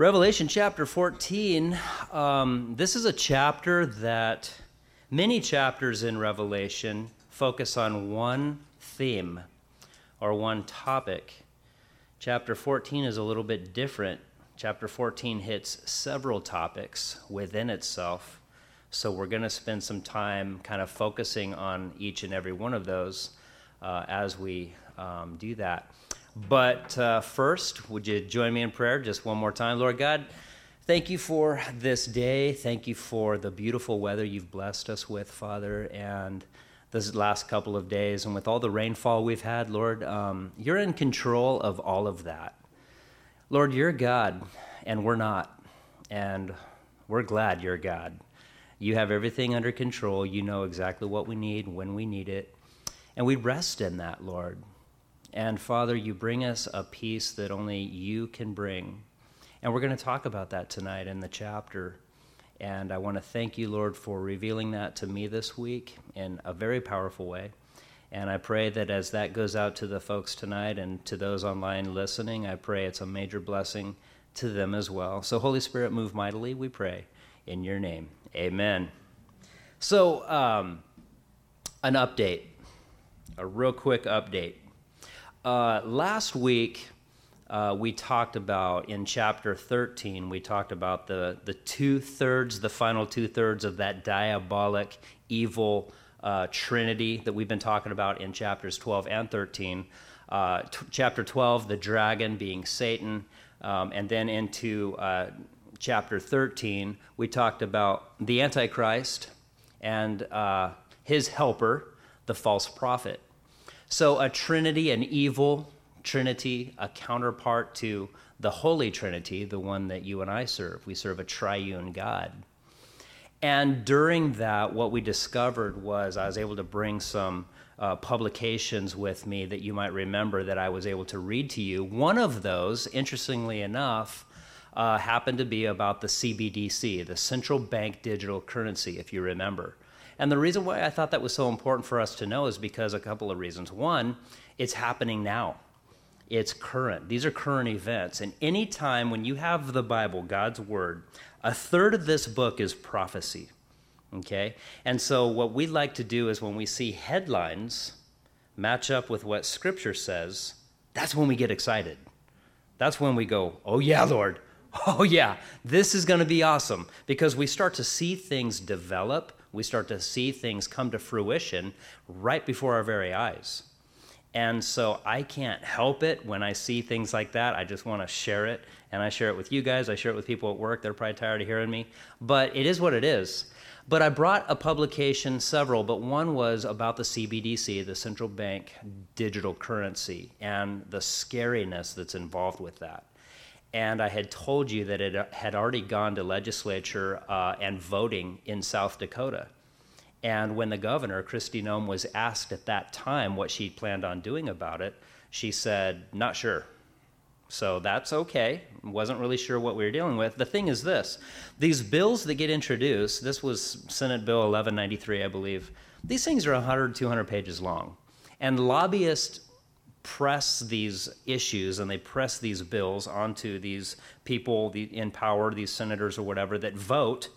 Revelation chapter 14, um, this is a chapter that many chapters in Revelation focus on one theme or one topic. Chapter 14 is a little bit different. Chapter 14 hits several topics within itself. So we're going to spend some time kind of focusing on each and every one of those uh, as we um, do that. But uh, first, would you join me in prayer just one more time? Lord God, thank you for this day. Thank you for the beautiful weather you've blessed us with, Father, and this last couple of days. And with all the rainfall we've had, Lord, um, you're in control of all of that. Lord, you're God, and we're not. And we're glad you're God. You have everything under control. You know exactly what we need, when we need it. And we rest in that, Lord. And Father, you bring us a peace that only you can bring. And we're going to talk about that tonight in the chapter. And I want to thank you, Lord, for revealing that to me this week in a very powerful way. And I pray that as that goes out to the folks tonight and to those online listening, I pray it's a major blessing to them as well. So, Holy Spirit, move mightily, we pray. In your name, amen. So, um, an update, a real quick update. Uh, last week, uh, we talked about in chapter 13, we talked about the, the two thirds, the final two thirds of that diabolic, evil uh, trinity that we've been talking about in chapters 12 and 13. Uh, t- chapter 12, the dragon being Satan, um, and then into uh, chapter 13, we talked about the Antichrist and uh, his helper, the false prophet. So, a trinity, an evil trinity, a counterpart to the Holy Trinity, the one that you and I serve. We serve a triune God. And during that, what we discovered was I was able to bring some uh, publications with me that you might remember that I was able to read to you. One of those, interestingly enough, uh, happened to be about the CBDC, the central bank digital currency, if you remember. And the reason why I thought that was so important for us to know is because a couple of reasons. One, it's happening now. It's current. These are current events. And any time when you have the Bible, God's Word, a third of this book is prophecy. Okay? And so what we like to do is when we see headlines match up with what Scripture says, that's when we get excited. That's when we go, oh, yeah, Lord. Oh, yeah, this is going to be awesome because we start to see things develop we start to see things come to fruition right before our very eyes. And so I can't help it when I see things like that. I just want to share it. And I share it with you guys. I share it with people at work. They're probably tired of hearing me. But it is what it is. But I brought a publication, several, but one was about the CBDC, the central bank digital currency, and the scariness that's involved with that and I had told you that it had already gone to legislature uh, and voting in South Dakota. And when the governor, Kristi Noem, was asked at that time what she planned on doing about it, she said, Not sure. So that's okay. Wasn't really sure what we were dealing with. The thing is this these bills that get introduced, this was Senate Bill 1193, I believe, these things are 100, 200 pages long. And lobbyists press these issues and they press these bills onto these people in power, these senators or whatever, that vote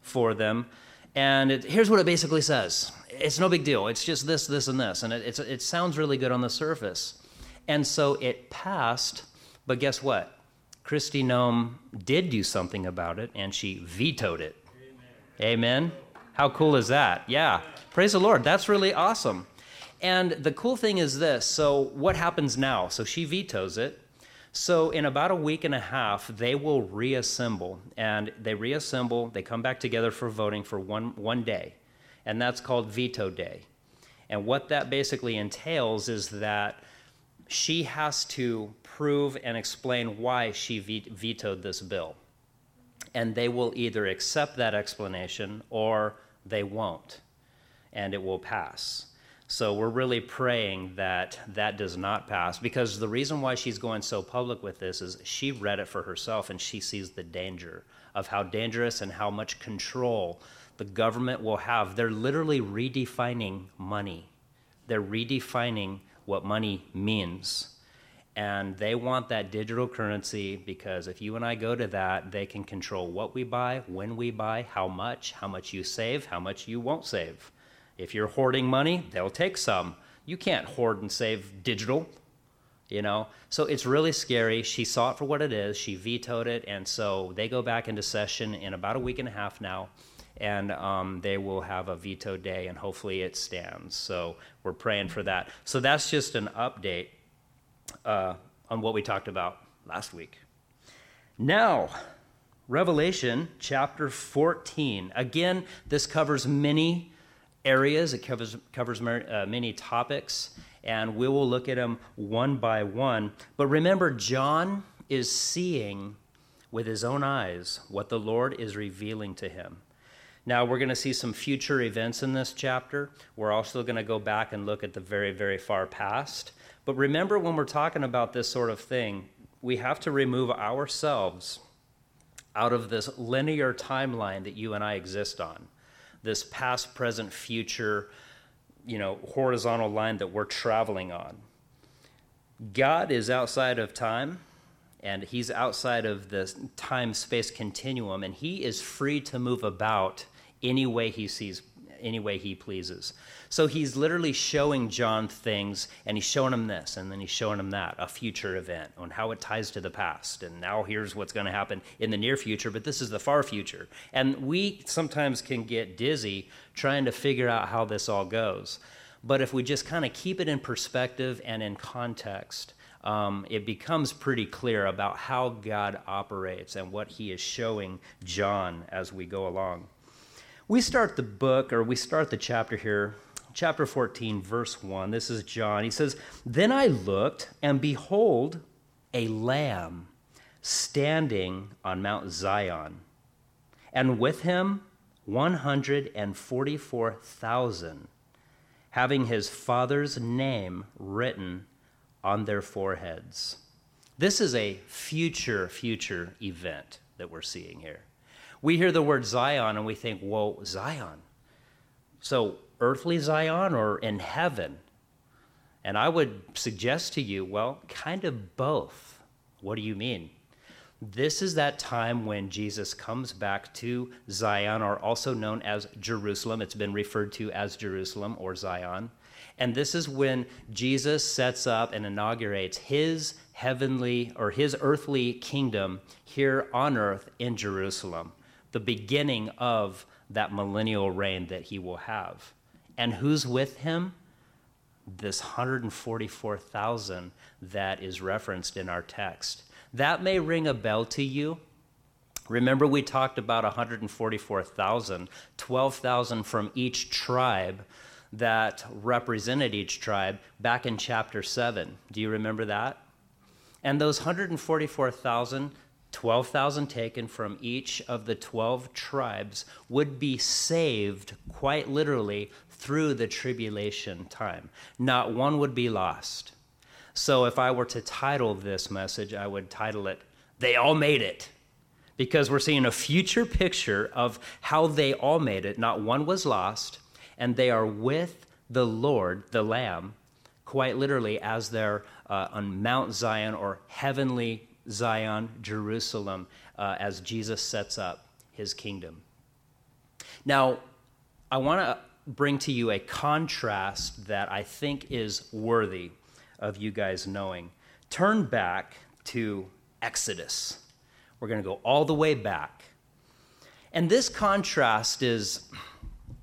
for them. And it, here's what it basically says it's no big deal. It's just this, this, and this. And it, it sounds really good on the surface. And so it passed, but guess what? Kristi Noem did do something about it, and she vetoed it. Amen. Amen. How cool is that? Yeah. Praise the Lord. That's really awesome. And the cool thing is this so, what happens now? So, she vetoes it. So, in about a week and a half, they will reassemble. And they reassemble, they come back together for voting for one, one day. And that's called veto day. And what that basically entails is that she has to prove and explain why she vetoed this bill. And they will either accept that explanation or they won't. And it will pass. So we're really praying that that does not pass because the reason why she's going so public with this is she read it for herself and she sees the danger of how dangerous and how much control the government will have. They're literally redefining money. They're redefining what money means. And they want that digital currency because if you and I go to that, they can control what we buy, when we buy, how much, how much you save, how much you won't save. If you're hoarding money, they'll take some. You can't hoard and save digital, you know? So it's really scary. She saw it for what it is, she vetoed it, and so they go back into session in about a week and a half now and um, they will have a veto day, and hopefully it stands. So we're praying for that. So that's just an update uh, on what we talked about last week. Now, Revelation chapter 14. Again, this covers many areas, it covers, covers uh, many topics, and we will look at them one by one. But remember, John is seeing with his own eyes what the Lord is revealing to him. Now, we're going to see some future events in this chapter. We're also going to go back and look at the very, very far past. But remember, when we're talking about this sort of thing, we have to remove ourselves out of this linear timeline that you and I exist on, this past, present, future, you know, horizontal line that we're traveling on. God is outside of time and he's outside of the time space continuum and he is free to move about any way he sees, any way he pleases. So he's literally showing John things, and he's showing him this, and then he's showing him that, a future event, on how it ties to the past. And now here's what's going to happen in the near future, but this is the far future. And we sometimes can get dizzy trying to figure out how this all goes. But if we just kind of keep it in perspective and in context, um, it becomes pretty clear about how God operates and what he is showing John as we go along. We start the book, or we start the chapter here, chapter 14, verse 1. This is John. He says, Then I looked, and behold, a lamb standing on Mount Zion, and with him 144,000, having his father's name written on their foreheads. This is a future, future event that we're seeing here. We hear the word Zion and we think, whoa, Zion. So, earthly Zion or in heaven? And I would suggest to you, well, kind of both. What do you mean? This is that time when Jesus comes back to Zion, or also known as Jerusalem. It's been referred to as Jerusalem or Zion. And this is when Jesus sets up and inaugurates his heavenly or his earthly kingdom here on earth in Jerusalem the beginning of that millennial reign that he will have. And who's with him? This 144,000 that is referenced in our text. That may ring a bell to you. Remember, we talked about 144,000, 12,000 from each tribe that represented each tribe back in chapter 7. Do you remember that? And those 144,000 12,000 taken from each of the 12 tribes would be saved quite literally through the tribulation time. Not one would be lost. So if I were to title this message, I would title it, They All Made It. Because we're seeing a future picture of how they all made it. Not one was lost, and they are with the Lord, the Lamb, quite literally as they're uh, on Mount Zion or heavenly Zion, Jerusalem, uh, as Jesus sets up his kingdom. Now, I want to bring to you a contrast that I think is worthy of you guys knowing. Turn back to Exodus. We're going to go all the way back. And this contrast is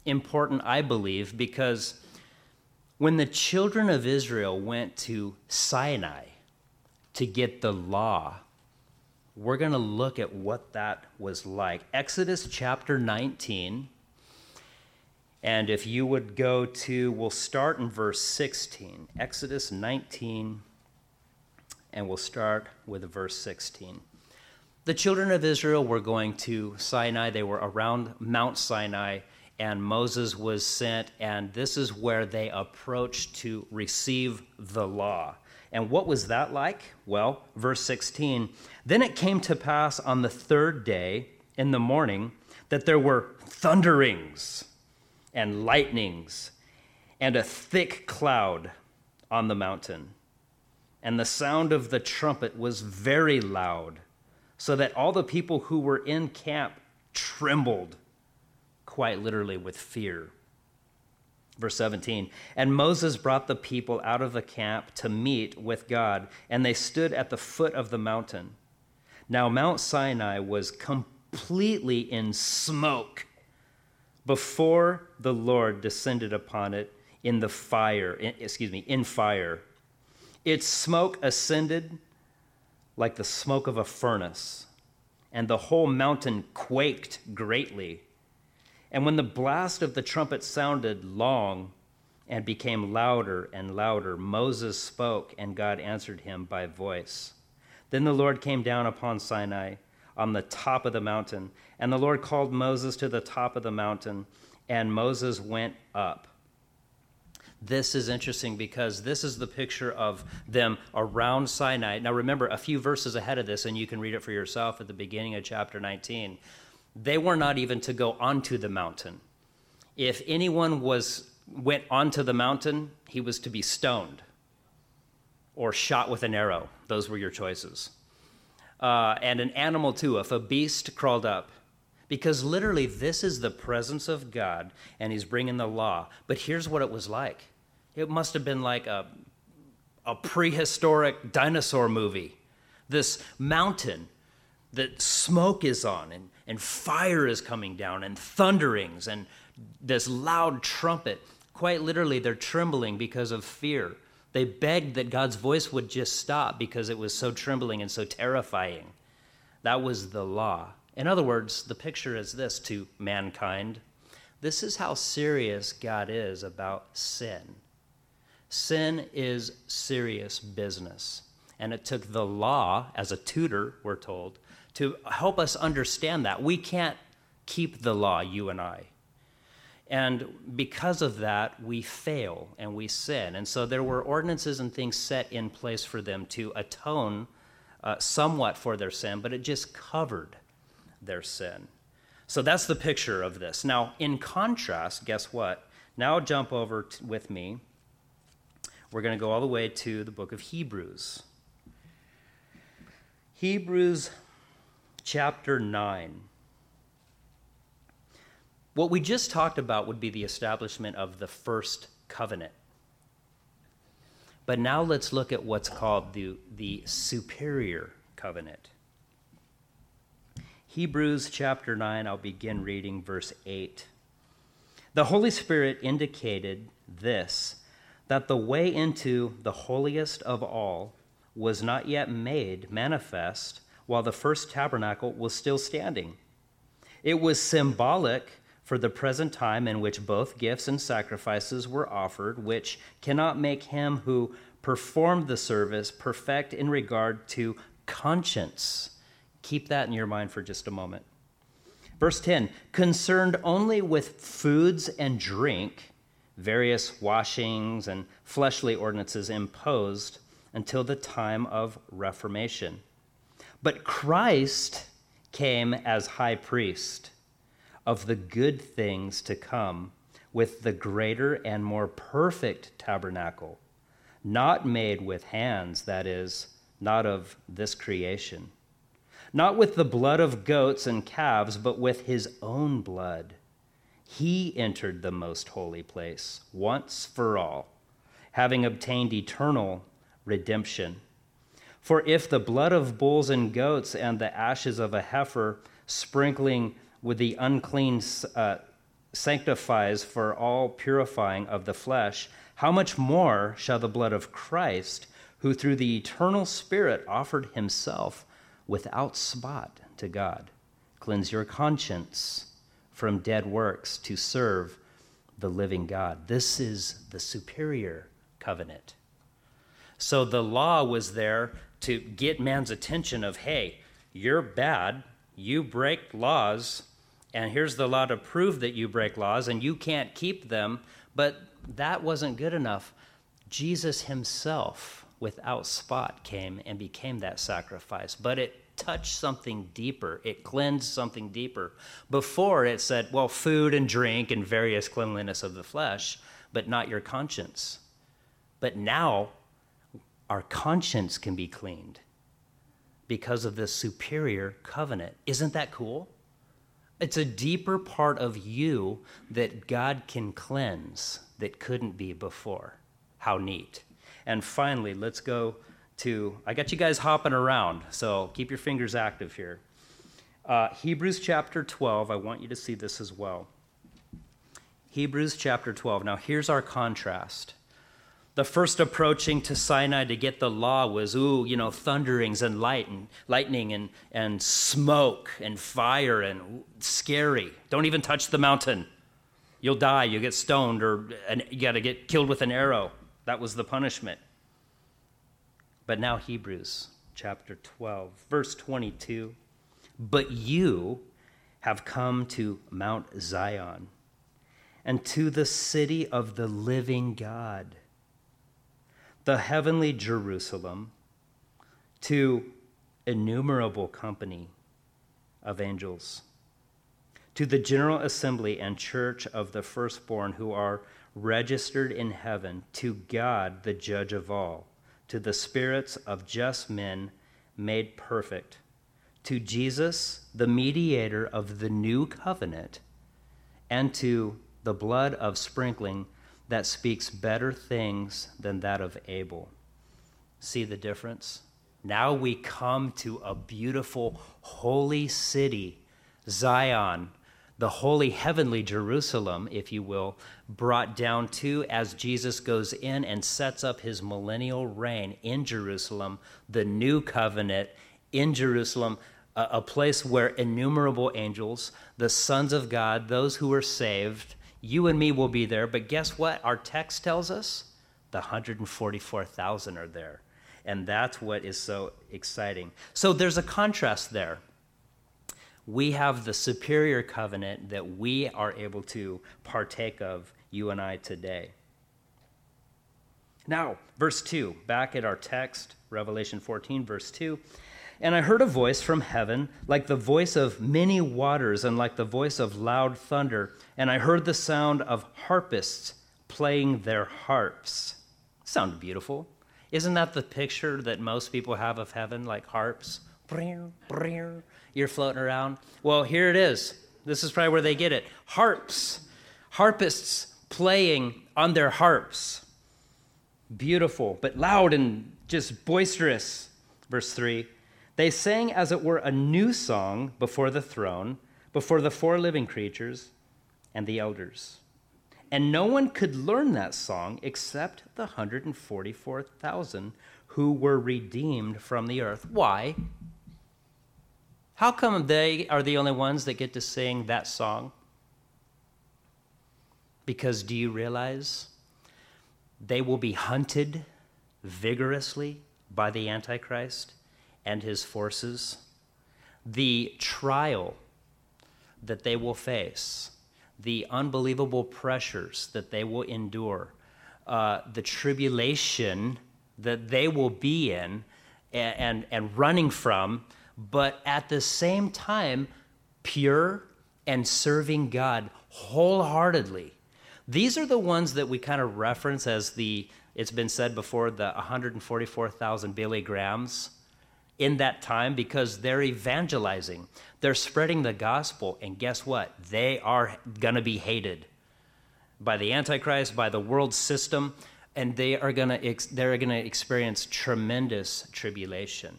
important, I believe, because when the children of Israel went to Sinai, to get the law. We're going to look at what that was like. Exodus chapter 19. And if you would go to, we'll start in verse 16. Exodus 19, and we'll start with verse 16. The children of Israel were going to Sinai. They were around Mount Sinai, and Moses was sent, and this is where they approached to receive the law. And what was that like? Well, verse 16 Then it came to pass on the third day in the morning that there were thunderings and lightnings and a thick cloud on the mountain. and the sound of the trumpet was very loud, so that all the people who were in camp trembled, quite literally with fear. Verse 17 And Moses brought the people out of the camp to meet with God, and they stood at the foot of the mountain. Now, Mount Sinai was completely in smoke before the Lord descended upon it in the fire, excuse me, in fire. Its smoke ascended like the smoke of a furnace, and the whole mountain quaked greatly. And when the blast of the trumpet sounded long and became louder and louder, Moses spoke, and God answered him by voice. Then the Lord came down upon Sinai on the top of the mountain, and the Lord called Moses to the top of the mountain, and Moses went up. This is interesting because this is the picture of them around Sinai. Now, remember, a few verses ahead of this, and you can read it for yourself at the beginning of chapter 19. They were not even to go onto the mountain. If anyone was went onto the mountain, he was to be stoned or shot with an arrow. Those were your choices. Uh, and an animal too, if a beast crawled up. Because literally, this is the presence of God, and He's bringing the law. But here's what it was like it must have been like a, a prehistoric dinosaur movie. This mountain that smoke is on, and, and fire is coming down, and thunderings, and this loud trumpet. Quite literally, they're trembling because of fear. They begged that God's voice would just stop because it was so trembling and so terrifying. That was the law. In other words, the picture is this to mankind this is how serious God is about sin. Sin is serious business. And it took the law, as a tutor, we're told, to help us understand that. We can't keep the law, you and I. And because of that, we fail and we sin. And so there were ordinances and things set in place for them to atone uh, somewhat for their sin, but it just covered their sin. So that's the picture of this. Now, in contrast, guess what? Now jump over t- with me. We're going to go all the way to the book of Hebrews. Hebrews chapter 9. What we just talked about would be the establishment of the first covenant. But now let's look at what's called the, the superior covenant. Hebrews chapter 9, I'll begin reading verse 8. The Holy Spirit indicated this that the way into the holiest of all was not yet made manifest while the first tabernacle was still standing. It was symbolic for the present time in which both gifts and sacrifices were offered, which cannot make him who performed the service perfect in regard to conscience Keep that in your mind for just a moment. Verse 10 concerned only with foods and drink, various washings and fleshly ordinances imposed until the time of Reformation. But Christ came as high priest of the good things to come with the greater and more perfect tabernacle, not made with hands, that is, not of this creation not with the blood of goats and calves, but with his own blood. He entered the most holy place once for all, having obtained eternal redemption. For if the blood of bulls and goats and the ashes of a heifer, sprinkling with the unclean, uh, sanctifies for all purifying of the flesh, how much more shall the blood of Christ, who through the eternal Spirit offered himself without spot to God. Cleanse your conscience from dead works to serve the living God. This is the superior covenant. So the law was there to get man's attention of, hey, you're bad, you break laws, and here's the law to prove that you break laws and you can't keep them. But that wasn't good enough. Jesus himself without spot came and became that sacrifice, but it touched something deeper. It cleansed something deeper. Before it said, well, food and drink and various cleanliness of the flesh, but not your conscience. But now, our conscience can be cleaned because of this superior covenant. Isn't that cool? It's a deeper part of you that God can cleanse that couldn't be before. How neat. And finally, let's go to, I got you guys hopping around, so keep your fingers active here. Uh, Hebrews chapter 12, I want you to see this as well. Hebrews chapter 12. Now, here's our contrast. The first approaching to Sinai to get the law was, ooh, you know, thunderings and light and lightning and, and smoke and fire and scary. Don't even touch the mountain. You'll die. You'll get stoned or and you got to get killed with an arrow. That was the punishment. But now, Hebrews chapter 12, verse 22. But you have come to Mount Zion and to the city of the living God, the heavenly Jerusalem, to innumerable company of angels, to the general assembly and church of the firstborn who are registered in heaven, to God, the judge of all, to the spirits of just men made perfect, to Jesus, the mediator of the new covenant, and to the blood of sprinkling that speaks better things than that of Abel. See the difference? Now we come to a beautiful, holy city, Zion, the holy heavenly Jerusalem, if you will, brought down to as Jesus goes in and sets up his millennial reign in Jerusalem, the new covenant in Jerusalem, a, place where innumerable angels, the sons of God, those who are saved, you and me will be there, but guess what? Our text tells us the 144,000 are there. And that's what is so exciting. So there's a contrast there. We have the superior covenant that we are able to partake of, you and I, today. Now, verse 2, back at our text, Revelation 14, verse 2. And I heard a voice from heaven, like the voice of many waters and like the voice of loud thunder. And I heard the sound of harpists playing their harps. Sound beautiful. Isn't that the picture that most people have of heaven, like harps? You're floating around. Well, here it is. This is probably where they get it. Harps. Harpists playing on their harps. Beautiful, but loud and just boisterous. Verse 3 they sang as it were a new song before the throne, before the four living creatures and the elders. And no one could learn that song except the 144,000 who were redeemed from the earth. Why? How come they are the only ones that get to sing that song? Because do you realize they will be hunted vigorously by the Antichrist? And his forces, the trial that they will face, the unbelievable pressures that they will endure, uh, the tribulation that they will be in and, and, and running from, but at the same time, pure and serving God wholeheartedly. These are the ones that we kind of reference as the, it's been said before, the 144,000 Billy Grahams in that time because they're evangelizing. They're spreading the gospel. And guess what? They are going to be hated by the Antichrist, by the world system, and they are going to ex- they're going to experience tremendous tribulation.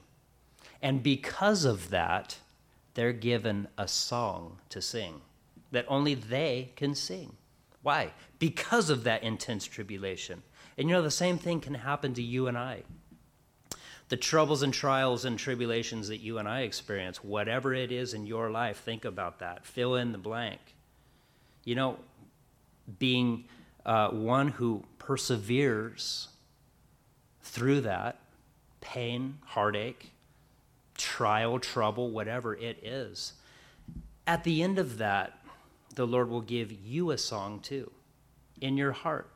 And because of that, they're given a song to sing that only they can sing. Why? Because of that intense tribulation. And you know, the same thing can happen to you and I the troubles and trials and tribulations that you and I experience, whatever it is in your life, think about that. Fill in the blank. You know, being uh, one who perseveres through that pain, heartache, trial, trouble, whatever it is. At the end of that, the Lord will give you a song too in your heart,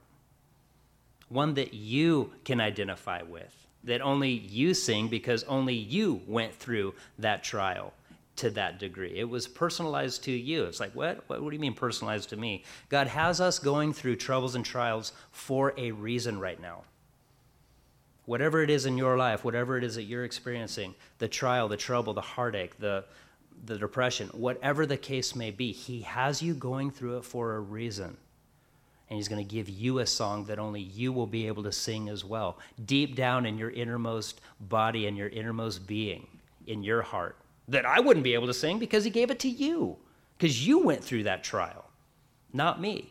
one that you can identify with that only you sing because only you went through that trial to that degree. It was personalized to you. It's like, what? what? What do you mean personalized to me? God has us going through troubles and trials for a reason right now. Whatever it is in your life, whatever it is that you're experiencing, the trial, the trouble, the heartache, the, the depression, whatever the case may be, He has you going through it for a reason. And He's going to give you a song that only you will be able to sing as well, deep down in your innermost body and your innermost being, in your heart, that I wouldn't be able to sing because He gave it to you, because you went through that trial, not me.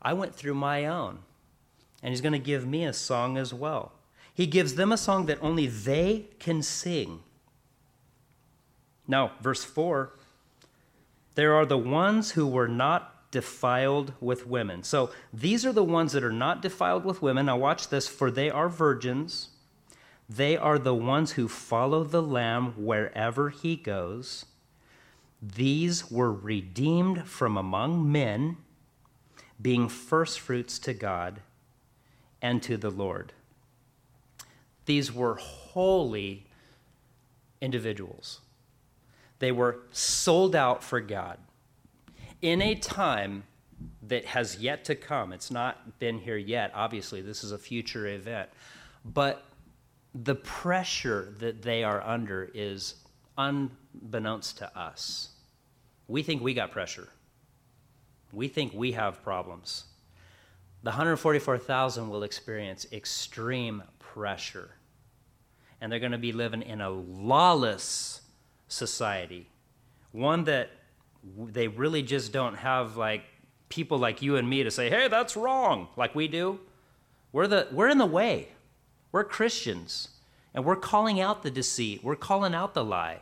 I went through my own. And He's going to give me a song as well. He gives them a song that only they can sing. Now, verse 4 there are the ones who were not defiled with women. So these are the ones that are not defiled with women. Now, watch this for they are virgins. They are the ones who follow the Lamb wherever he goes. These were redeemed from among men, being firstfruits to God and to the Lord. These were holy individuals. They were sold out for God in a time that has yet to come. It's not been here yet. Obviously, this is a future event. But the pressure that they are under is unbeknownst to us. We think we got pressure, we think we have problems. The 144,000 will experience extreme pressure. And they're going to be living in a lawless society, one that they really just don't have like people like you and me to say, "Hey, that's wrong," like we do. We're the we're in the way. We're Christians, and we're calling out the deceit. We're calling out the lie.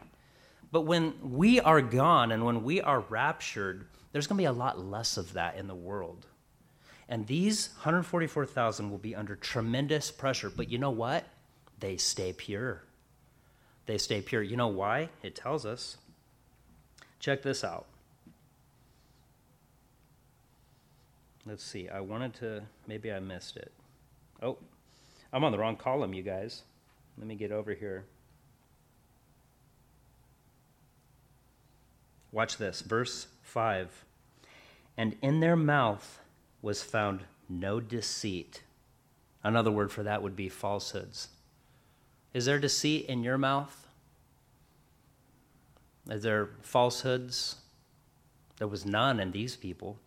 But when we are gone and when we are raptured, there's going to be a lot less of that in the world. And these 144,000 will be under tremendous pressure. But you know what? They stay pure. They stay pure. You know why? It tells us. Check this out. Let's see. I wanted to, maybe I missed it. Oh, I'm on the wrong column, you guys. Let me get over here. Watch this. Verse 5. And in their mouth was found no deceit. Another word for that would be falsehoods. Is there deceit in your mouth? Is there falsehoods? There was none in these people.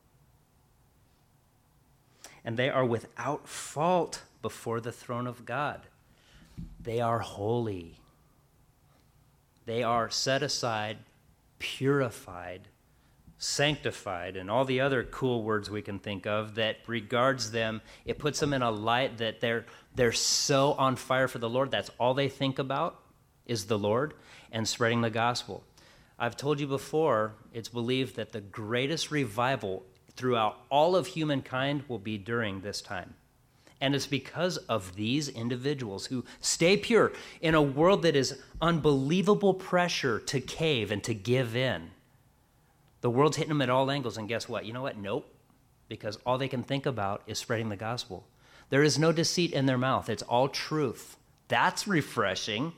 And they are without fault before the throne of God. They are holy. They are set aside, purified sanctified, and all the other cool words we can think of that regards them. It puts them in a light that they're, they're so on fire for the Lord. That's all they think about is the Lord and spreading the gospel. I've told you before, it's believed that the greatest revival throughout all of humankind will be during this time. And it's because of these individuals who stay pure in a world that is unbelievable pressure to cave and to give in. The world's hitting them at all angles, and guess what? You know what? Nope. Because all they can think about is spreading the gospel. There is no deceit in their mouth, it's all truth. That's refreshing.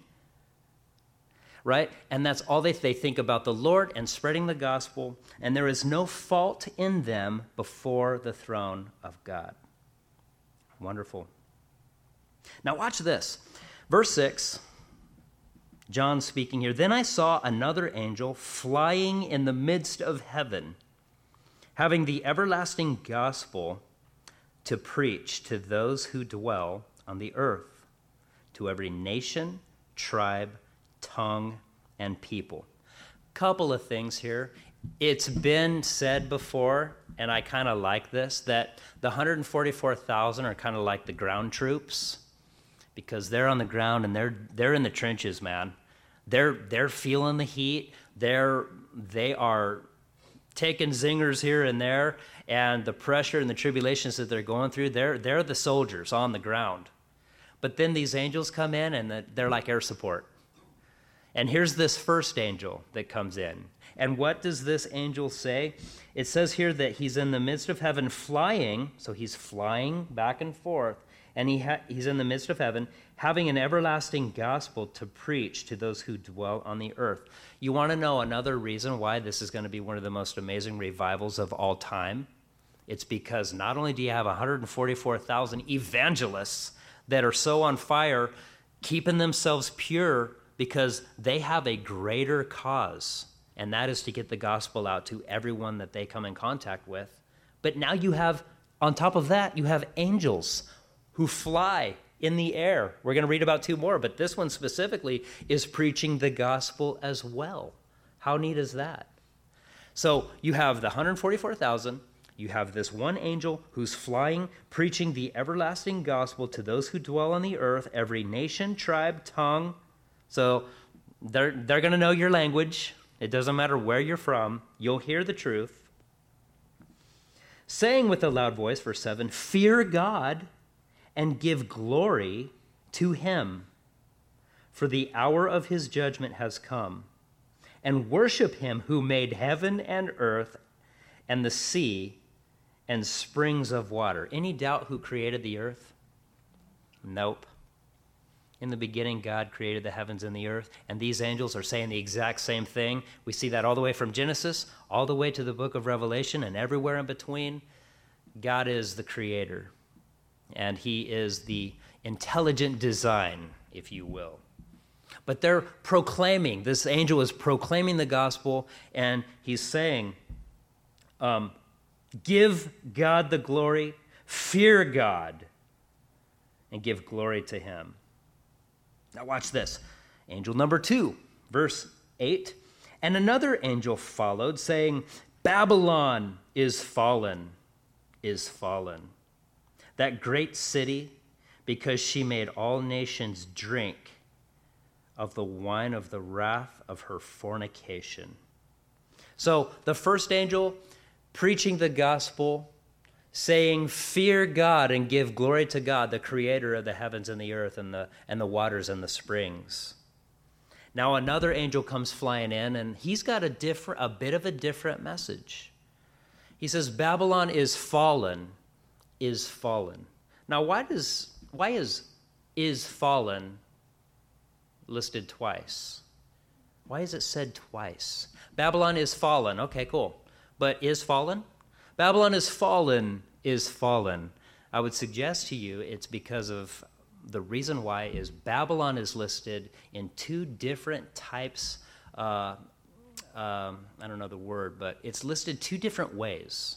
Right? And that's all they, they think about the Lord and spreading the gospel, and there is no fault in them before the throne of God. Wonderful. Now, watch this. Verse 6 John speaking here. Then I saw another angel flying in the midst of heaven, having the everlasting gospel to preach to those who dwell on the earth, to every nation, tribe, tongue, and people. Couple of things here. It's been said before, and I kind of like this, that the 144,000 are kind of like the ground troops because they're on the ground and they're they're in the trenches, man. They're they're feeling the heat. They're they are taking zingers here and there, and the pressure and the tribulations that they're going through. They're they're the soldiers on the ground. But then these angels come in and they're like air support. And here's this first angel that comes in. And what does this angel say? It says here that he's in the midst of heaven flying, so he's flying back and forth, and he ha- he's in the midst of heaven, having an everlasting gospel to preach to those who dwell on the earth. You want to know another reason why this is going to be one of the most amazing revivals of all time? It's because not only do you have 144,000 evangelists that are so on fire, keeping themselves pure because they have a greater cause, and that is to get the gospel out to everyone that they come in contact with. But now you have, on top of that, you have angels who fly in the air. We're going to read about two more, but this one specifically is preaching the gospel as well. How neat is that? So you have the 144,000, you have this one angel who's flying, preaching the everlasting gospel to those who dwell on the earth, every nation, tribe, tongue. So they're, they're going to know your language. It doesn't matter where you're from, you'll hear the truth. Saying with a loud voice, verse 7 Fear God and give glory to him, for the hour of his judgment has come. And worship him who made heaven and earth and the sea and springs of water. Any doubt who created the earth? Nope. In the beginning, God created the heavens and the earth, and these angels are saying the exact same thing. We see that all the way from Genesis, all the way to the book of Revelation, and everywhere in between. God is the creator, and He is the intelligent design, if you will. But they're proclaiming, this angel is proclaiming the gospel, and he's saying, um, Give God the glory, fear God, and give glory to Him. Now, watch this. Angel number two, verse 8. And another angel followed, saying, Babylon is fallen, is fallen. That great city, because she made all nations drink of the wine of the wrath of her fornication. So the first angel preaching the gospel, saying, Fear God and give glory to God, the creator of the heavens and the earth and the, and the waters and the springs. Now another angel comes flying in, and he's got a different, a bit of a different message. He says, Babylon is fallen, is fallen. Now, why does why is is fallen listed twice? Why is it said twice? Babylon is fallen. Okay, cool but is fallen? Babylon is fallen, is fallen. I would suggest to you it's because of the reason why is Babylon is listed in two different types. Uh, um, I don't know the word, but it's listed two different ways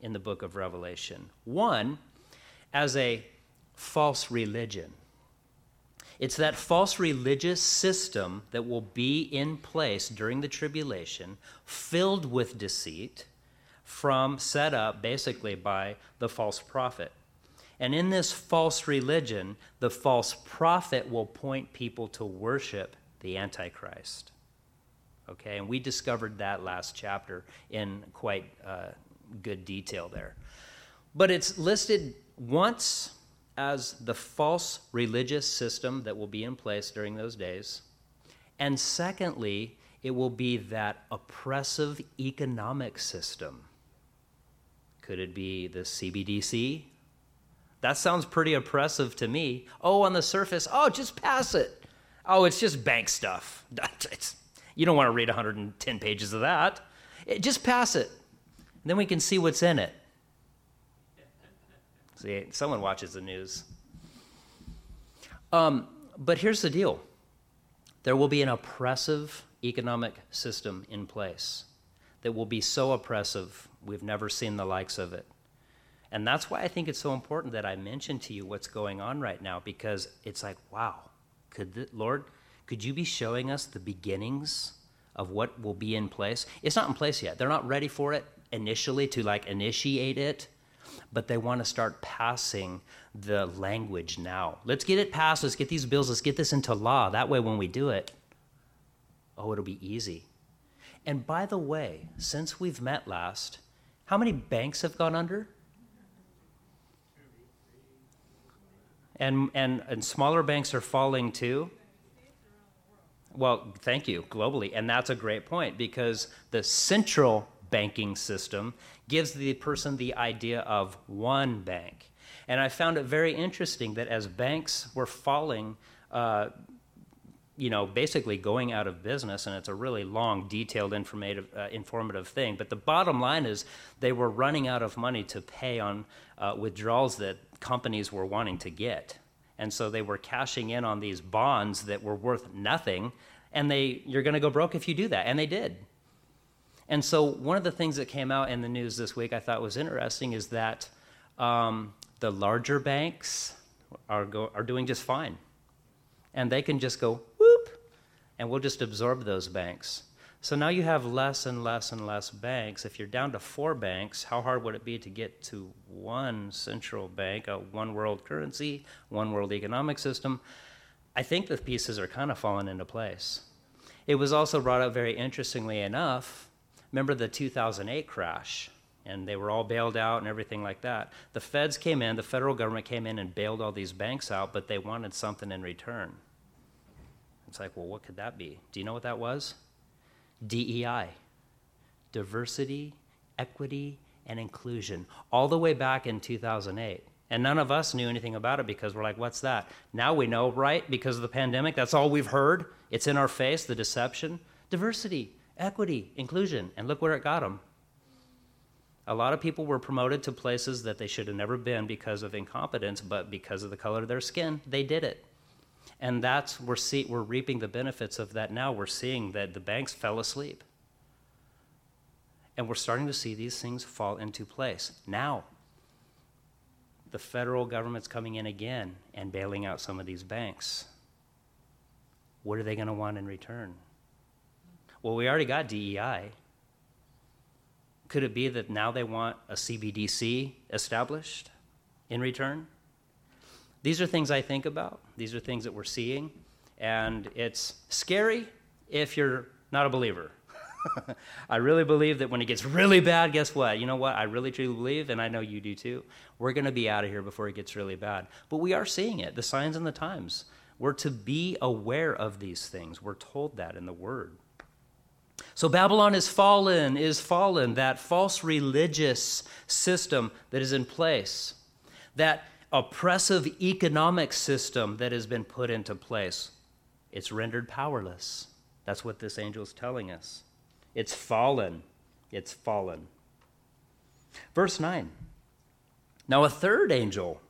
in the book of Revelation. One, as a false religion. It's that false religious system that will be in place during the tribulation, filled with deceit, from set up basically by the false prophet. And in this false religion, the false prophet will point people to worship the Antichrist. Okay, and we discovered that last chapter in quite uh, good detail there. But it's listed once as the false religious system that will be in place during those days. And secondly, it will be that oppressive economic system. Could it be the CBDC? That sounds pretty oppressive to me. Oh, on the surface, oh, just pass it. Oh, it's just bank stuff. you don't want to read 110 pages of that. It, just pass it. then we can see what's in it. See, someone watches the news. Um, but here's the deal there will be an oppressive economic system in place that will be so oppressive, we've never seen the likes of it. And that's why I think it's so important that I mention to you what's going on right now because it's like, wow, could the, Lord, could you be showing us the beginnings of what will be in place? It's not in place yet. They're not ready for it initially to like initiate it but they want to start passing the language now. Let's get it passed. Let's get these bills. Let's get this into law. That way, when we do it, oh, it'll be easy. And by the way, since we've met last, how many banks have gone under? And, and, and smaller banks are falling too? Well, thank you, globally. And that's a great point because the central banking system gives the person the idea of one bank. And I found it very interesting that as banks were falling, uh, you know, basically going out of business, and it's a really long, detailed, informative, uh, informative thing. But the bottom line is they were running out of money to pay on uh, withdrawals that companies were wanting to get. And so they were cashing in on these bonds that were worth nothing. And they, you're going to go broke if you do that. And they did. And so one of the things that came out in the news this week I thought was interesting is that um, the larger banks are, go, are doing just fine. And they can just go and we'll just absorb those banks. So now you have less and less and less banks. If you're down to four banks, how hard would it be to get to one central bank, a one world currency, one world economic system? I think the pieces are kind of falling into place. It was also brought up very interestingly enough. Remember the 2008 crash, and they were all bailed out and everything like that. The feds came in, the federal government came in and bailed all these banks out, but they wanted something in return. It's like, well, what could that be? Do you know what that was? DEI, diversity, equity, and inclusion, all the way back in 2008. And none of us knew anything about it because we're like, what's that? Now we know, right? Because of the pandemic, that's all we've heard. It's in our face, the deception. Diversity, equity, inclusion. And look where it got them. A lot of people were promoted to places that they should have never been because of incompetence, but because of the color of their skin, they did it. And that's we're see, we're reaping the benefits of that now. We're seeing that the banks fell asleep. And we're starting to see these things fall into place. Now, the federal government's coming in again and bailing out some of these banks. What are they going to want in return? Well, we already got DEI. Could it be that now they want a CBDC established in return? These are things I think about. These are things that we're seeing. And it's scary if you're not a believer. I really believe that when it gets really bad, guess what? You know what? I really truly believe, and I know you do too. We're going to be out of here before it gets really bad. But we are seeing it, the signs and the times. We're to be aware of these things. We're told that in the Word. So Babylon is fallen, is fallen, that false religious system that is in place, that oppressive economic system that has been put into place. It's rendered powerless. That's what this angel is telling us. It's fallen. It's fallen. Verse 9 Now a third angel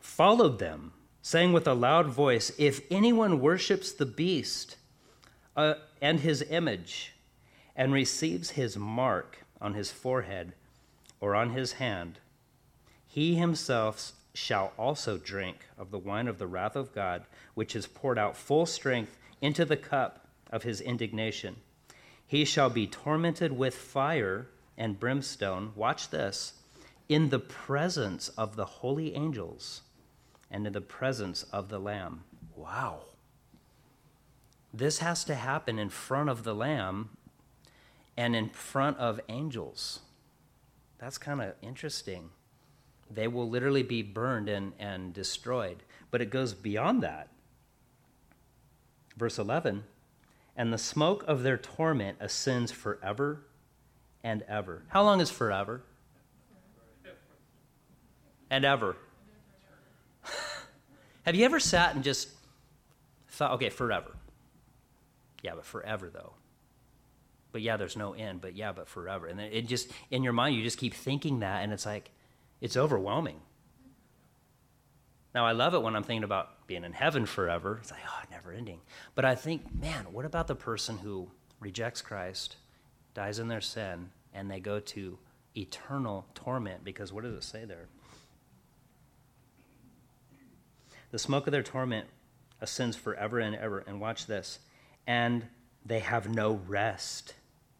followed them, saying with a loud voice, If anyone worships the beast uh, and his image, and receives his mark on his forehead or on his hand, he himself shall also drink of the wine of the wrath of God, which is poured out full strength into the cup of his indignation. He shall be tormented with fire and brimstone. Watch this in the presence of the holy angels and in the presence of the Lamb. Wow. This has to happen in front of the Lamb and in front of angels. That's kind of interesting. They will literally be burned and, and destroyed. But it goes beyond that. Verse 11 And the smoke of their torment ascends forever and ever. How long is forever? And ever. Have you ever sat and just thought, okay, forever? Yeah, but forever though. But yeah, there's no end, but yeah, but forever. And then it just, in your mind, you just keep thinking that, and it's like, it's overwhelming. Now, I love it when I'm thinking about being in heaven forever. It's like, oh, never ending. But I think, man, what about the person who rejects Christ, dies in their sin, and they go to eternal torment? Because what does it say there? The smoke of their torment ascends forever and ever. And watch this. And they have no rest,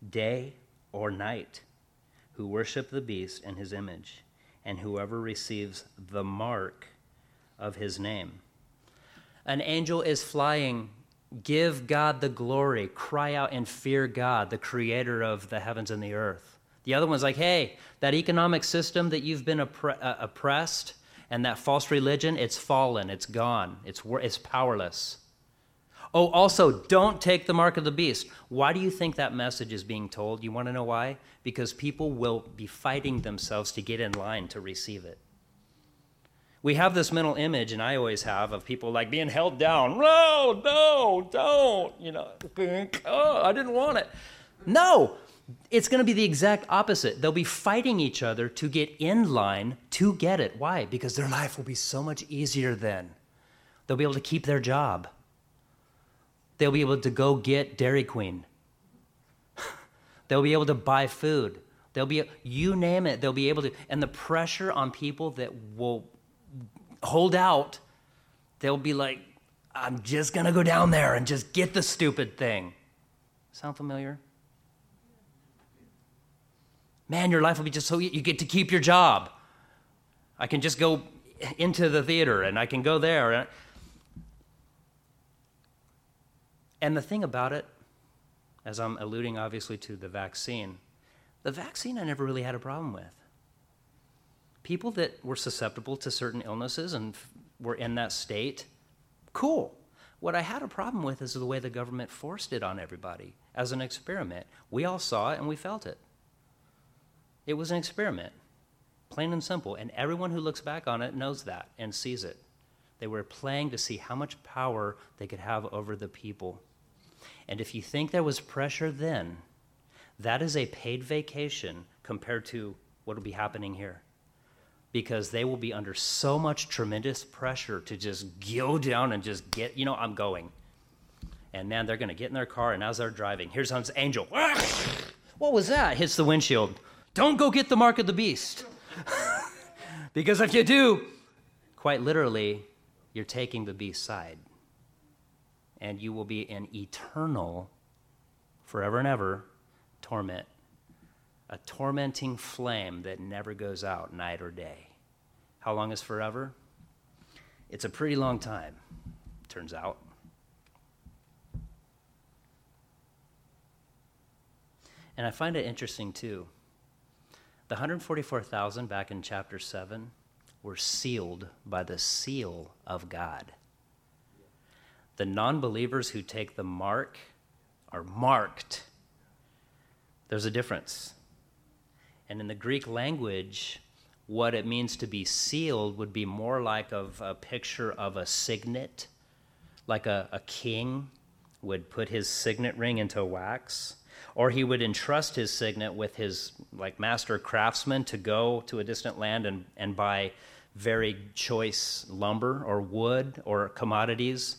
day or night, who worship the beast and his image and whoever receives the mark of his name. An angel is flying. Give God the glory. Cry out and fear God, the creator of the heavens and the earth. The other one's like, hey, that economic system that you've been oppre- uh, oppressed and that false religion, it's fallen, it's gone, it's, it's powerless. Oh, also, don't take the mark of the beast. Why do you think that message is being told? You want to know why? Because people will be fighting themselves to get in line to receive it. We have this mental image, and I always have, of people like being held down. No, no, don't. You know, oh, I didn't want it. No, It's going to be the exact opposite. They'll be fighting each other to get in line to get it. Why? Because their life will be so much easier then. They'll be able to keep their job. They'll be able to go get Dairy Queen. They'll be able to buy food. They'll be, you name it, they'll be able to. And the pressure on people that will hold out, they'll be like, I'm just going to go down there and just get the stupid thing. Sound familiar? Man, your life will be just so you get to keep your job. I can just go into the theater and I can go there. And the thing about it, as I'm alluding obviously to the vaccine, the vaccine I never really had a problem with. People that were susceptible to certain illnesses and were in that state, cool. What I had a problem with is the way the government forced it on everybody as an experiment. We all saw it and we felt it. It was an experiment, plain and simple. And everyone who looks back on it knows that and sees it. They were playing to see how much power they could have over the people. And if you think there was pressure then, that is a paid vacation compared to what will be happening here. Because they will be under so much tremendous pressure to just go down and just get, you know, I'm going. And man, they're going to get in their car, and as they're driving, here's comes Angel. what was that? Hits the windshield. Don't go get the mark of the beast. because if you do, quite literally, you're taking the beast's side and you will be in eternal, forever and ever, torment. A tormenting flame that never goes out night or day. How long is forever? It's a pretty long time, turns out. And I find it interesting too. The 144,000 back in chapter 7 were sealed by the seal of God. The non believers who take the mark are marked. There's a difference. And in the Greek language, what it means to be sealed would be more like of a picture of a signet, like a, a king would put his signet ring into wax, or he would entrust his signet with his like master craftsman to go to a distant land and, and buy very choice lumber or wood or commodities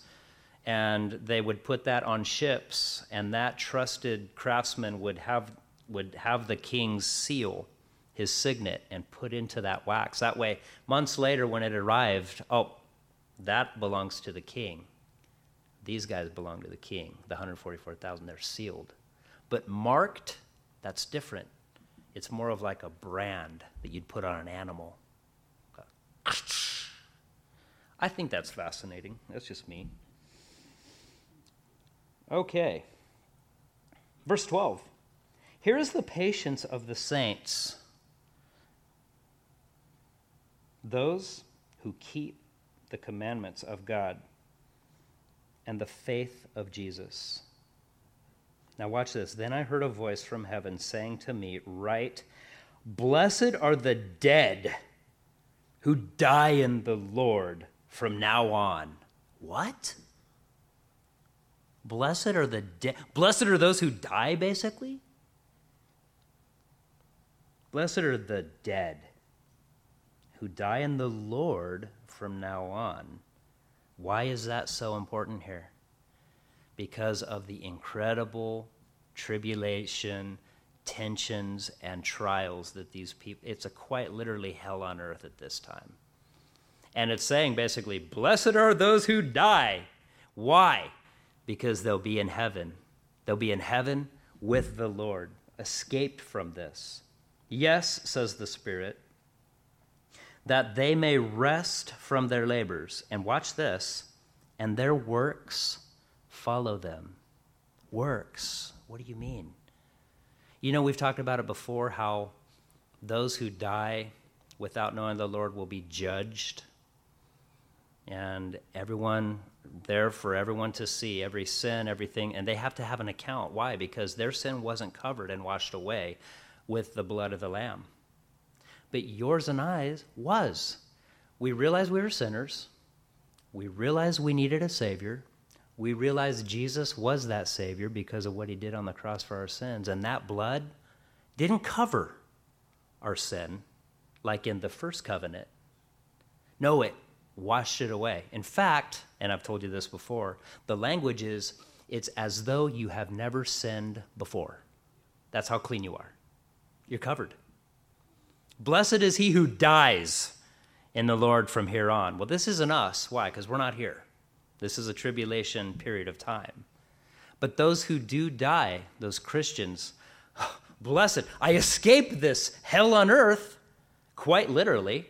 and they would put that on ships, and that trusted craftsman would have, would have the king's seal, his signet, and put into that wax. That way, months later, when it arrived, oh, that belongs to the king. These guys belong to the king, the 144,000, they're sealed. But marked, that's different. It's more of like a brand that you'd put on an animal. I think that's fascinating. That's just me. Okay. Verse 12. Here is the patience of the saints, those who keep the commandments of God and the faith of Jesus. Now, watch this. Then I heard a voice from heaven saying to me, Write, Blessed are the dead who die in the Lord from now on. What? Blessed are the dead. Blessed are those who die, basically. Blessed are the dead who die in the Lord from now on. Why is that so important here? Because of the incredible tribulation, tensions, and trials that these people, it's a quite literally hell on earth at this time. And it's saying basically, blessed are those who die. Why? because they'll be in heaven. They'll be in heaven with the Lord, escaped from this. Yes, says the Spirit, that they may rest from their labors. And watch this, and their works follow them. Works. What do you mean? You know, we've talked about it before how those who die without knowing the Lord will be judged. And everyone there for everyone to see every sin, everything, and they have to have an account. Why? Because their sin wasn't covered and washed away with the blood of the Lamb. But yours and I's was. We realized we were sinners. We realized we needed a Savior. We realize Jesus was that Savior because of what he did on the cross for our sins. And that blood didn't cover our sin like in the first covenant. No, it washed it away. In fact, and I've told you this before, the language is it's as though you have never sinned before. That's how clean you are. You're covered. Blessed is he who dies in the Lord from here on. Well, this isn't us. Why? Because we're not here. This is a tribulation period of time. But those who do die, those Christians, blessed, I escape this hell on earth, quite literally,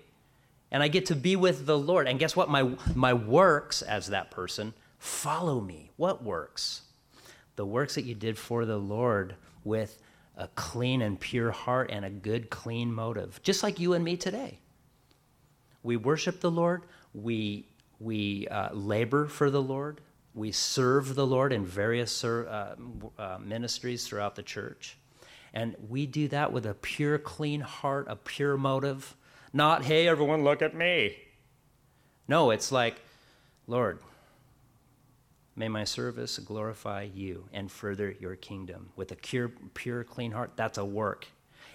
and I get to be with the Lord. And guess what? My, my works as that person follow me. What works? The works that you did for the Lord with a clean and pure heart and a good, clean motive, just like you and me today. We worship the Lord, we we uh, labor for the Lord. We serve the Lord in various uh, uh, ministries throughout the church. And we do that with a pure, clean heart, a pure motive. Not, hey, everyone, look at me. No, it's like, Lord, may my service glorify you and further your kingdom. With a pure, pure, clean heart, that's a work.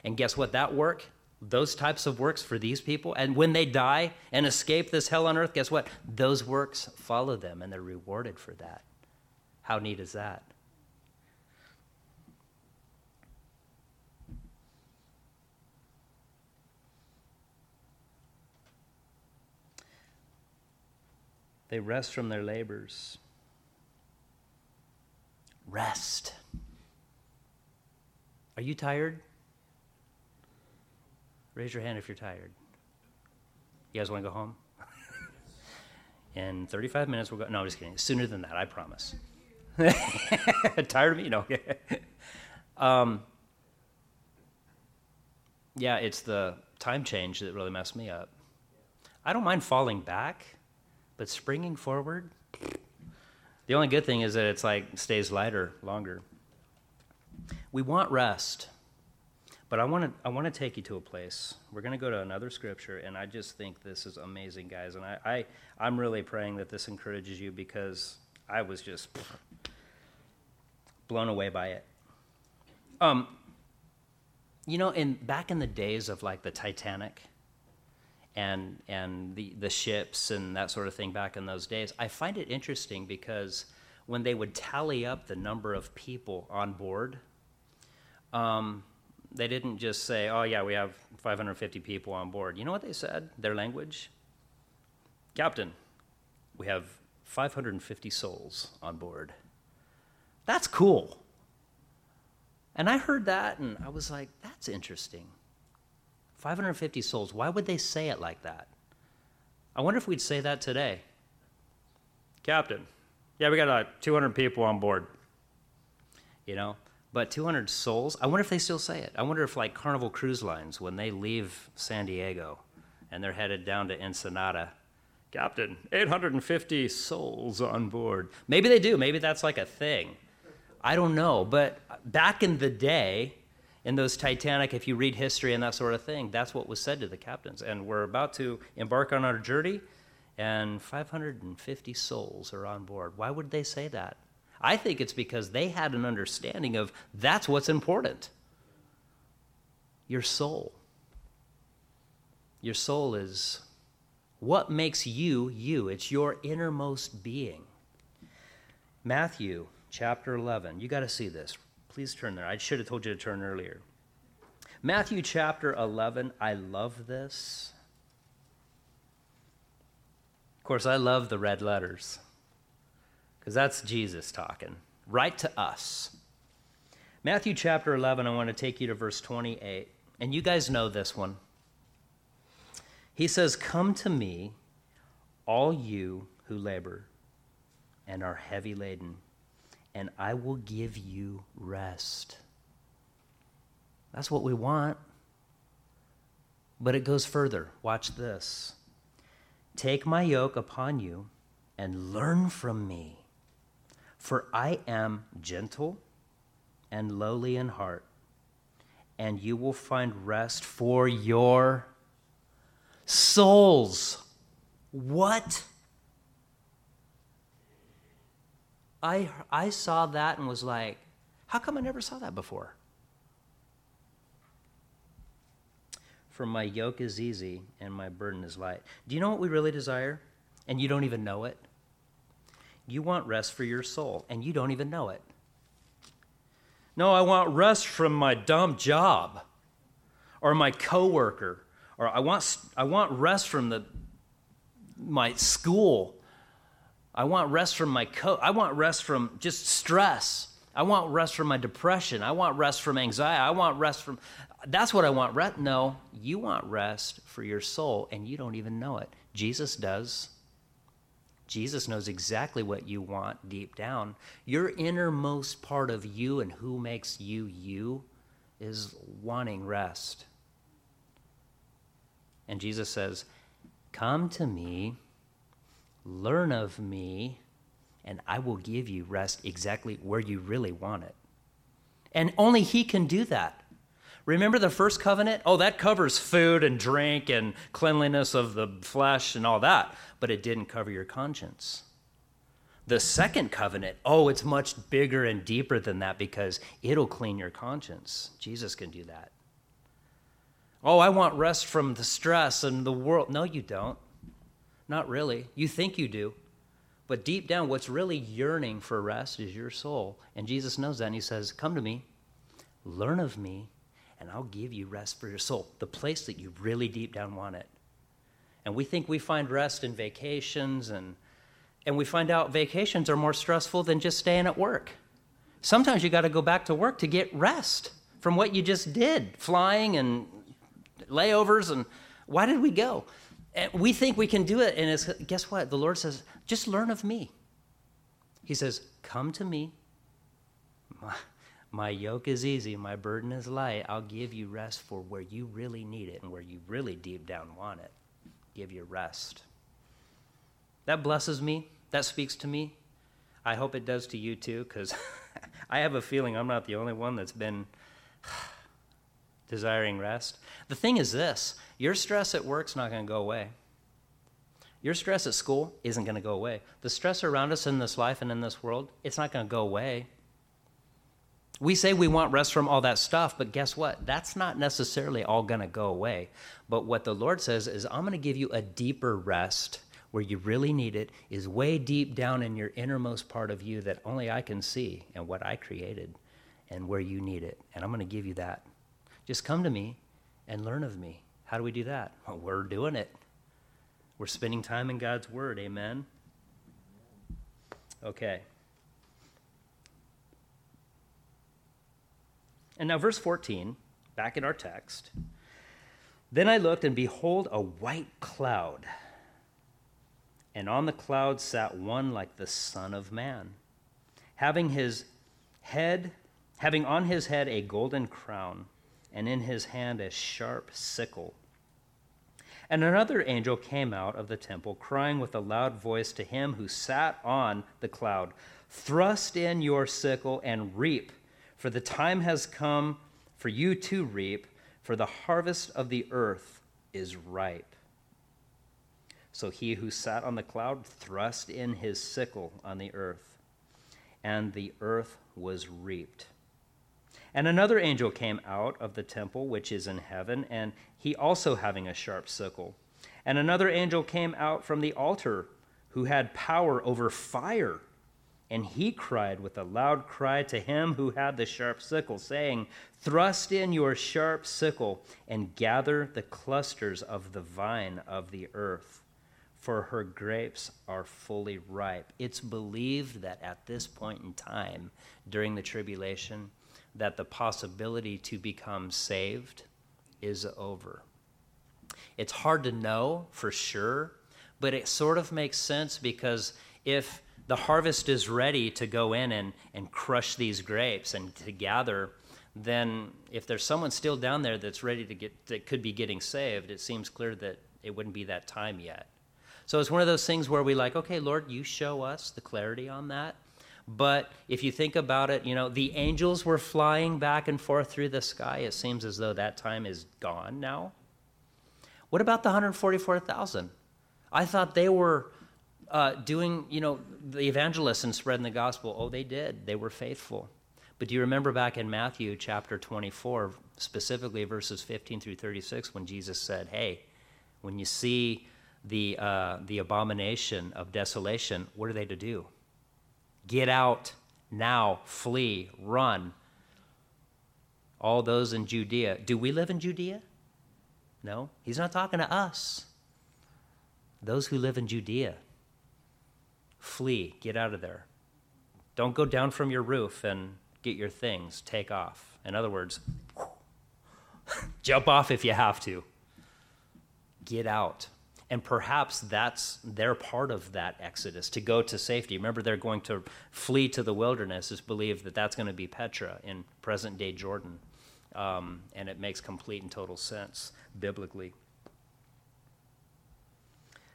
And guess what? That work those types of works for these people. And when they die and escape this hell on earth, guess what? Those works follow them and they're rewarded for that. How neat is that? They rest from their labors. Rest. Are you tired? Raise your hand if you're tired. You guys want to go home? In 35 minutes, we'll go. No, I'm just kidding. Sooner than that, I promise. tired of me? No. um, yeah, it's the time change that really messed me up. I don't mind falling back, but springing forward, the only good thing is that it's like stays lighter longer. We want rest. But I want to I want to take you to a place. We're going to go to another scripture, and I just think this is amazing, guys. And I, I I'm really praying that this encourages you because I was just blown away by it. Um, you know, in back in the days of like the Titanic and and the the ships and that sort of thing back in those days, I find it interesting because when they would tally up the number of people on board. Um, they didn't just say, oh, yeah, we have 550 people on board. You know what they said? Their language? Captain, we have 550 souls on board. That's cool. And I heard that and I was like, that's interesting. 550 souls. Why would they say it like that? I wonder if we'd say that today. Captain, yeah, we got uh, 200 people on board. You know, but 200 souls, I wonder if they still say it. I wonder if, like Carnival Cruise Lines, when they leave San Diego and they're headed down to Ensenada, Captain, 850 souls on board. Maybe they do. Maybe that's like a thing. I don't know. But back in the day, in those Titanic, if you read history and that sort of thing, that's what was said to the captains. And we're about to embark on our journey, and 550 souls are on board. Why would they say that? I think it's because they had an understanding of that's what's important your soul. Your soul is what makes you you, it's your innermost being. Matthew chapter 11. You got to see this. Please turn there. I should have told you to turn earlier. Matthew chapter 11. I love this. Of course, I love the red letters because that's Jesus talking, right to us. Matthew chapter 11, I want to take you to verse 28. And you guys know this one. He says, Come to me, all you who labor and are heavy laden, and I will give you rest. That's what we want. But it goes further. Watch this. Take my yoke upon you and learn from me for I am gentle and lowly in heart, and you will find rest for your souls. What? I, I saw that and was like, how come I never saw that before? For my yoke is easy and my burden is light. Do you know what we really desire? And you don't even know it? You want rest for your soul, and you don't even know it. No, I want rest from my dumb job or my coworker, or I want, I want rest from the, my school. I want rest from my co I want rest from just stress. I want rest from my depression. I want rest from anxiety. I want rest from that's what I want. Rest. No, you want rest for your soul and you don't even know it. Jesus does. Jesus knows exactly what you want deep down. Your innermost part of you and who makes you you is wanting rest. And Jesus says, Come to me, learn of me, and I will give you rest exactly where you really want it. And only He can do that. Remember the first covenant? Oh, that covers food and drink and cleanliness of the flesh and all that, but it didn't cover your conscience. The second covenant, oh, it's much bigger and deeper than that because it'll clean your conscience. Jesus can do that. Oh, I want rest from the stress and the world. No, you don't. Not really. You think you do. But deep down, what's really yearning for rest is your soul. And Jesus knows that. And he says, Come to me, learn of me, and I'll give you rest for your soul, the place that you really deep down want it. And we think we find rest in vacations, and, and we find out vacations are more stressful than just staying at work. Sometimes you got to go back to work to get rest from what you just did, flying and layovers, and why did we go? And we think we can do it, and guess what? The Lord says, just learn of me. He says, Come to me. My yoke is easy, my burden is light. I'll give you rest for where you really need it and where you really deep down want it. Give you rest. That blesses me. That speaks to me. I hope it does to you too, because I have a feeling I'm not the only one that's been desiring rest. The thing is this your stress at work's not going to go away. Your stress at school isn't going to go away. The stress around us in this life and in this world, it's not going to go away. We say we want rest from all that stuff, but guess what? That's not necessarily all going to go away. But what the Lord says is, I'm going to give you a deeper rest where you really need it, is way deep down in your innermost part of you that only I can see and what I created and where you need it. And I'm going to give you that. Just come to me and learn of me. How do we do that? Well, we're doing it. We're spending time in God's Word. Amen. Okay. And now, verse 14, back in our text. Then I looked, and behold, a white cloud. And on the cloud sat one like the Son of Man, having his head, having on his head a golden crown, and in his hand a sharp sickle. And another angel came out of the temple, crying with a loud voice to him who sat on the cloud Thrust in your sickle and reap for the time has come for you to reap, for the harvest of the earth is ripe. So he who sat on the cloud thrust in his sickle on the earth, and the earth was reaped. And another angel came out of the temple which is in heaven, and he also having a sharp sickle. And another angel came out from the altar, who had power over fire and he cried with a loud cry to him who had the sharp sickle, saying, Thrust in your sharp sickle and gather the clusters of the vine of the earth, for her grapes are fully ripe. It's believed that at this point in time, during the tribulation, that the possibility to become saved is over. It's hard to know for sure, but it sort of makes sense because if the harvest is ready to go in and, and crush these grapes and to gather, then if there's someone still down there that's ready to get that could be getting saved, it seems clear that it wouldn't be that time yet. So it's one of those things where we like, okay, Lord, you show us the clarity on that. But if you think about it, you know, the angels were flying back and forth through the sky. It seems as though that time is gone now. What about the 144,000? I thought they were uh, doing, you know, the evangelists and spreading the gospel. Oh, they did. They were faithful. But do you remember back in Matthew chapter 24, specifically verses 15 through 36, when Jesus said, Hey, when you see the, uh, the abomination of desolation, what are they to do? Get out now, flee, run. All those in Judea. Do we live in Judea? No, he's not talking to us. Those who live in Judea, flee, get out of there. Don't go down from your roof and get your things, take off. In other words, jump off if you have to. Get out. And perhaps that's their part of that exodus to go to safety. Remember, they're going to flee to the wilderness, is believed that that's going to be Petra in present day Jordan. Um, and it makes complete and total sense biblically.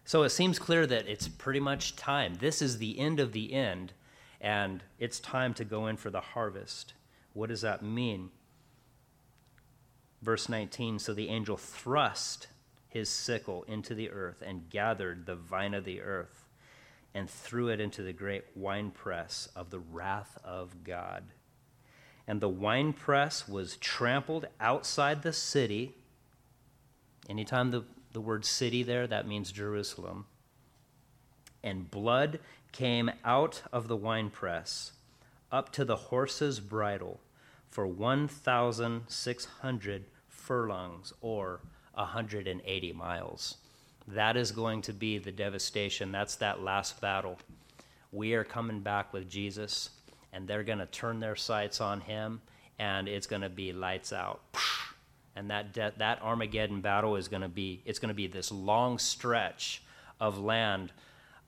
So it seems clear that it's pretty much time. This is the end of the end, and it's time to go in for the harvest. What does that mean? Verse 19 So the angel thrust his sickle into the earth and gathered the vine of the earth and threw it into the great winepress of the wrath of God. And the winepress was trampled outside the city. Anytime the the word city there, that means Jerusalem. And blood came out of the winepress up to the horse's bridle for 1,600 furlongs or 180 miles. That is going to be the devastation. That's that last battle. We are coming back with Jesus, and they're going to turn their sights on him, and it's going to be lights out and that de- that Armageddon battle is going to be it's going to be this long stretch of land,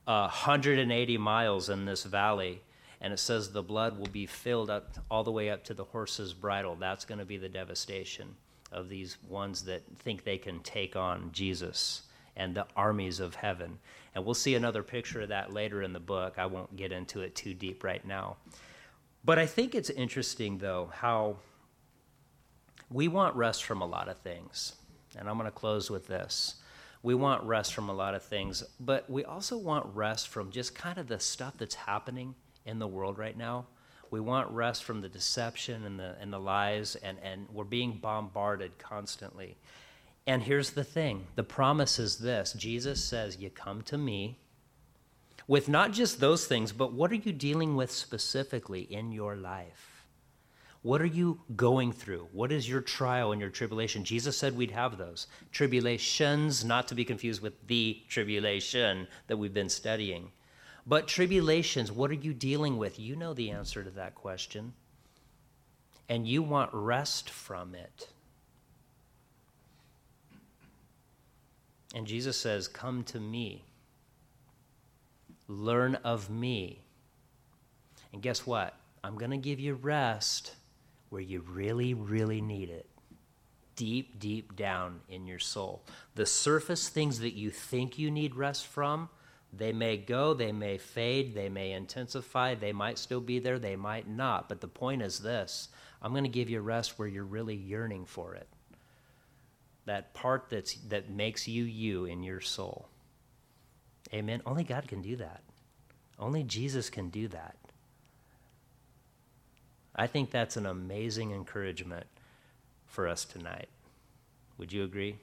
uh, 180 miles in this valley, and it says the blood will be filled up all the way up to the horse's bridle. That's going to be the devastation of these ones that think they can take on Jesus and the armies of heaven. And we'll see another picture of that later in the book. I won't get into it too deep right now. But I think it's interesting, though, how we want rest from a lot of things. And I'm going to close with this. We want rest from a lot of things, but we also want rest from just kind of the stuff that's happening in the world right now. We want rest from the deception and the, and the lies, and, and we're being bombarded constantly. And here's the thing the promise is this Jesus says, You come to me with not just those things, but what are you dealing with specifically in your life? What are you going through? What is your trial and your tribulation? Jesus said we'd have those. Tribulations, not to be confused with the tribulation that we've been studying. But tribulations, what are you dealing with? You know the answer to that question. And you want rest from it. And Jesus says, Come to me. Learn of me. And guess what? I'm going to give you rest where you really, really need it. Deep, deep down in your soul. The surface things that you think you need rest from, they may go, they may fade, they may intensify, they might still be there, they might not. But the point is this I'm going to give you rest where you're really yearning for it. That part that's, that makes you you in your soul. Amen. Only God can do that. Only Jesus can do that. I think that's an amazing encouragement for us tonight. Would you agree?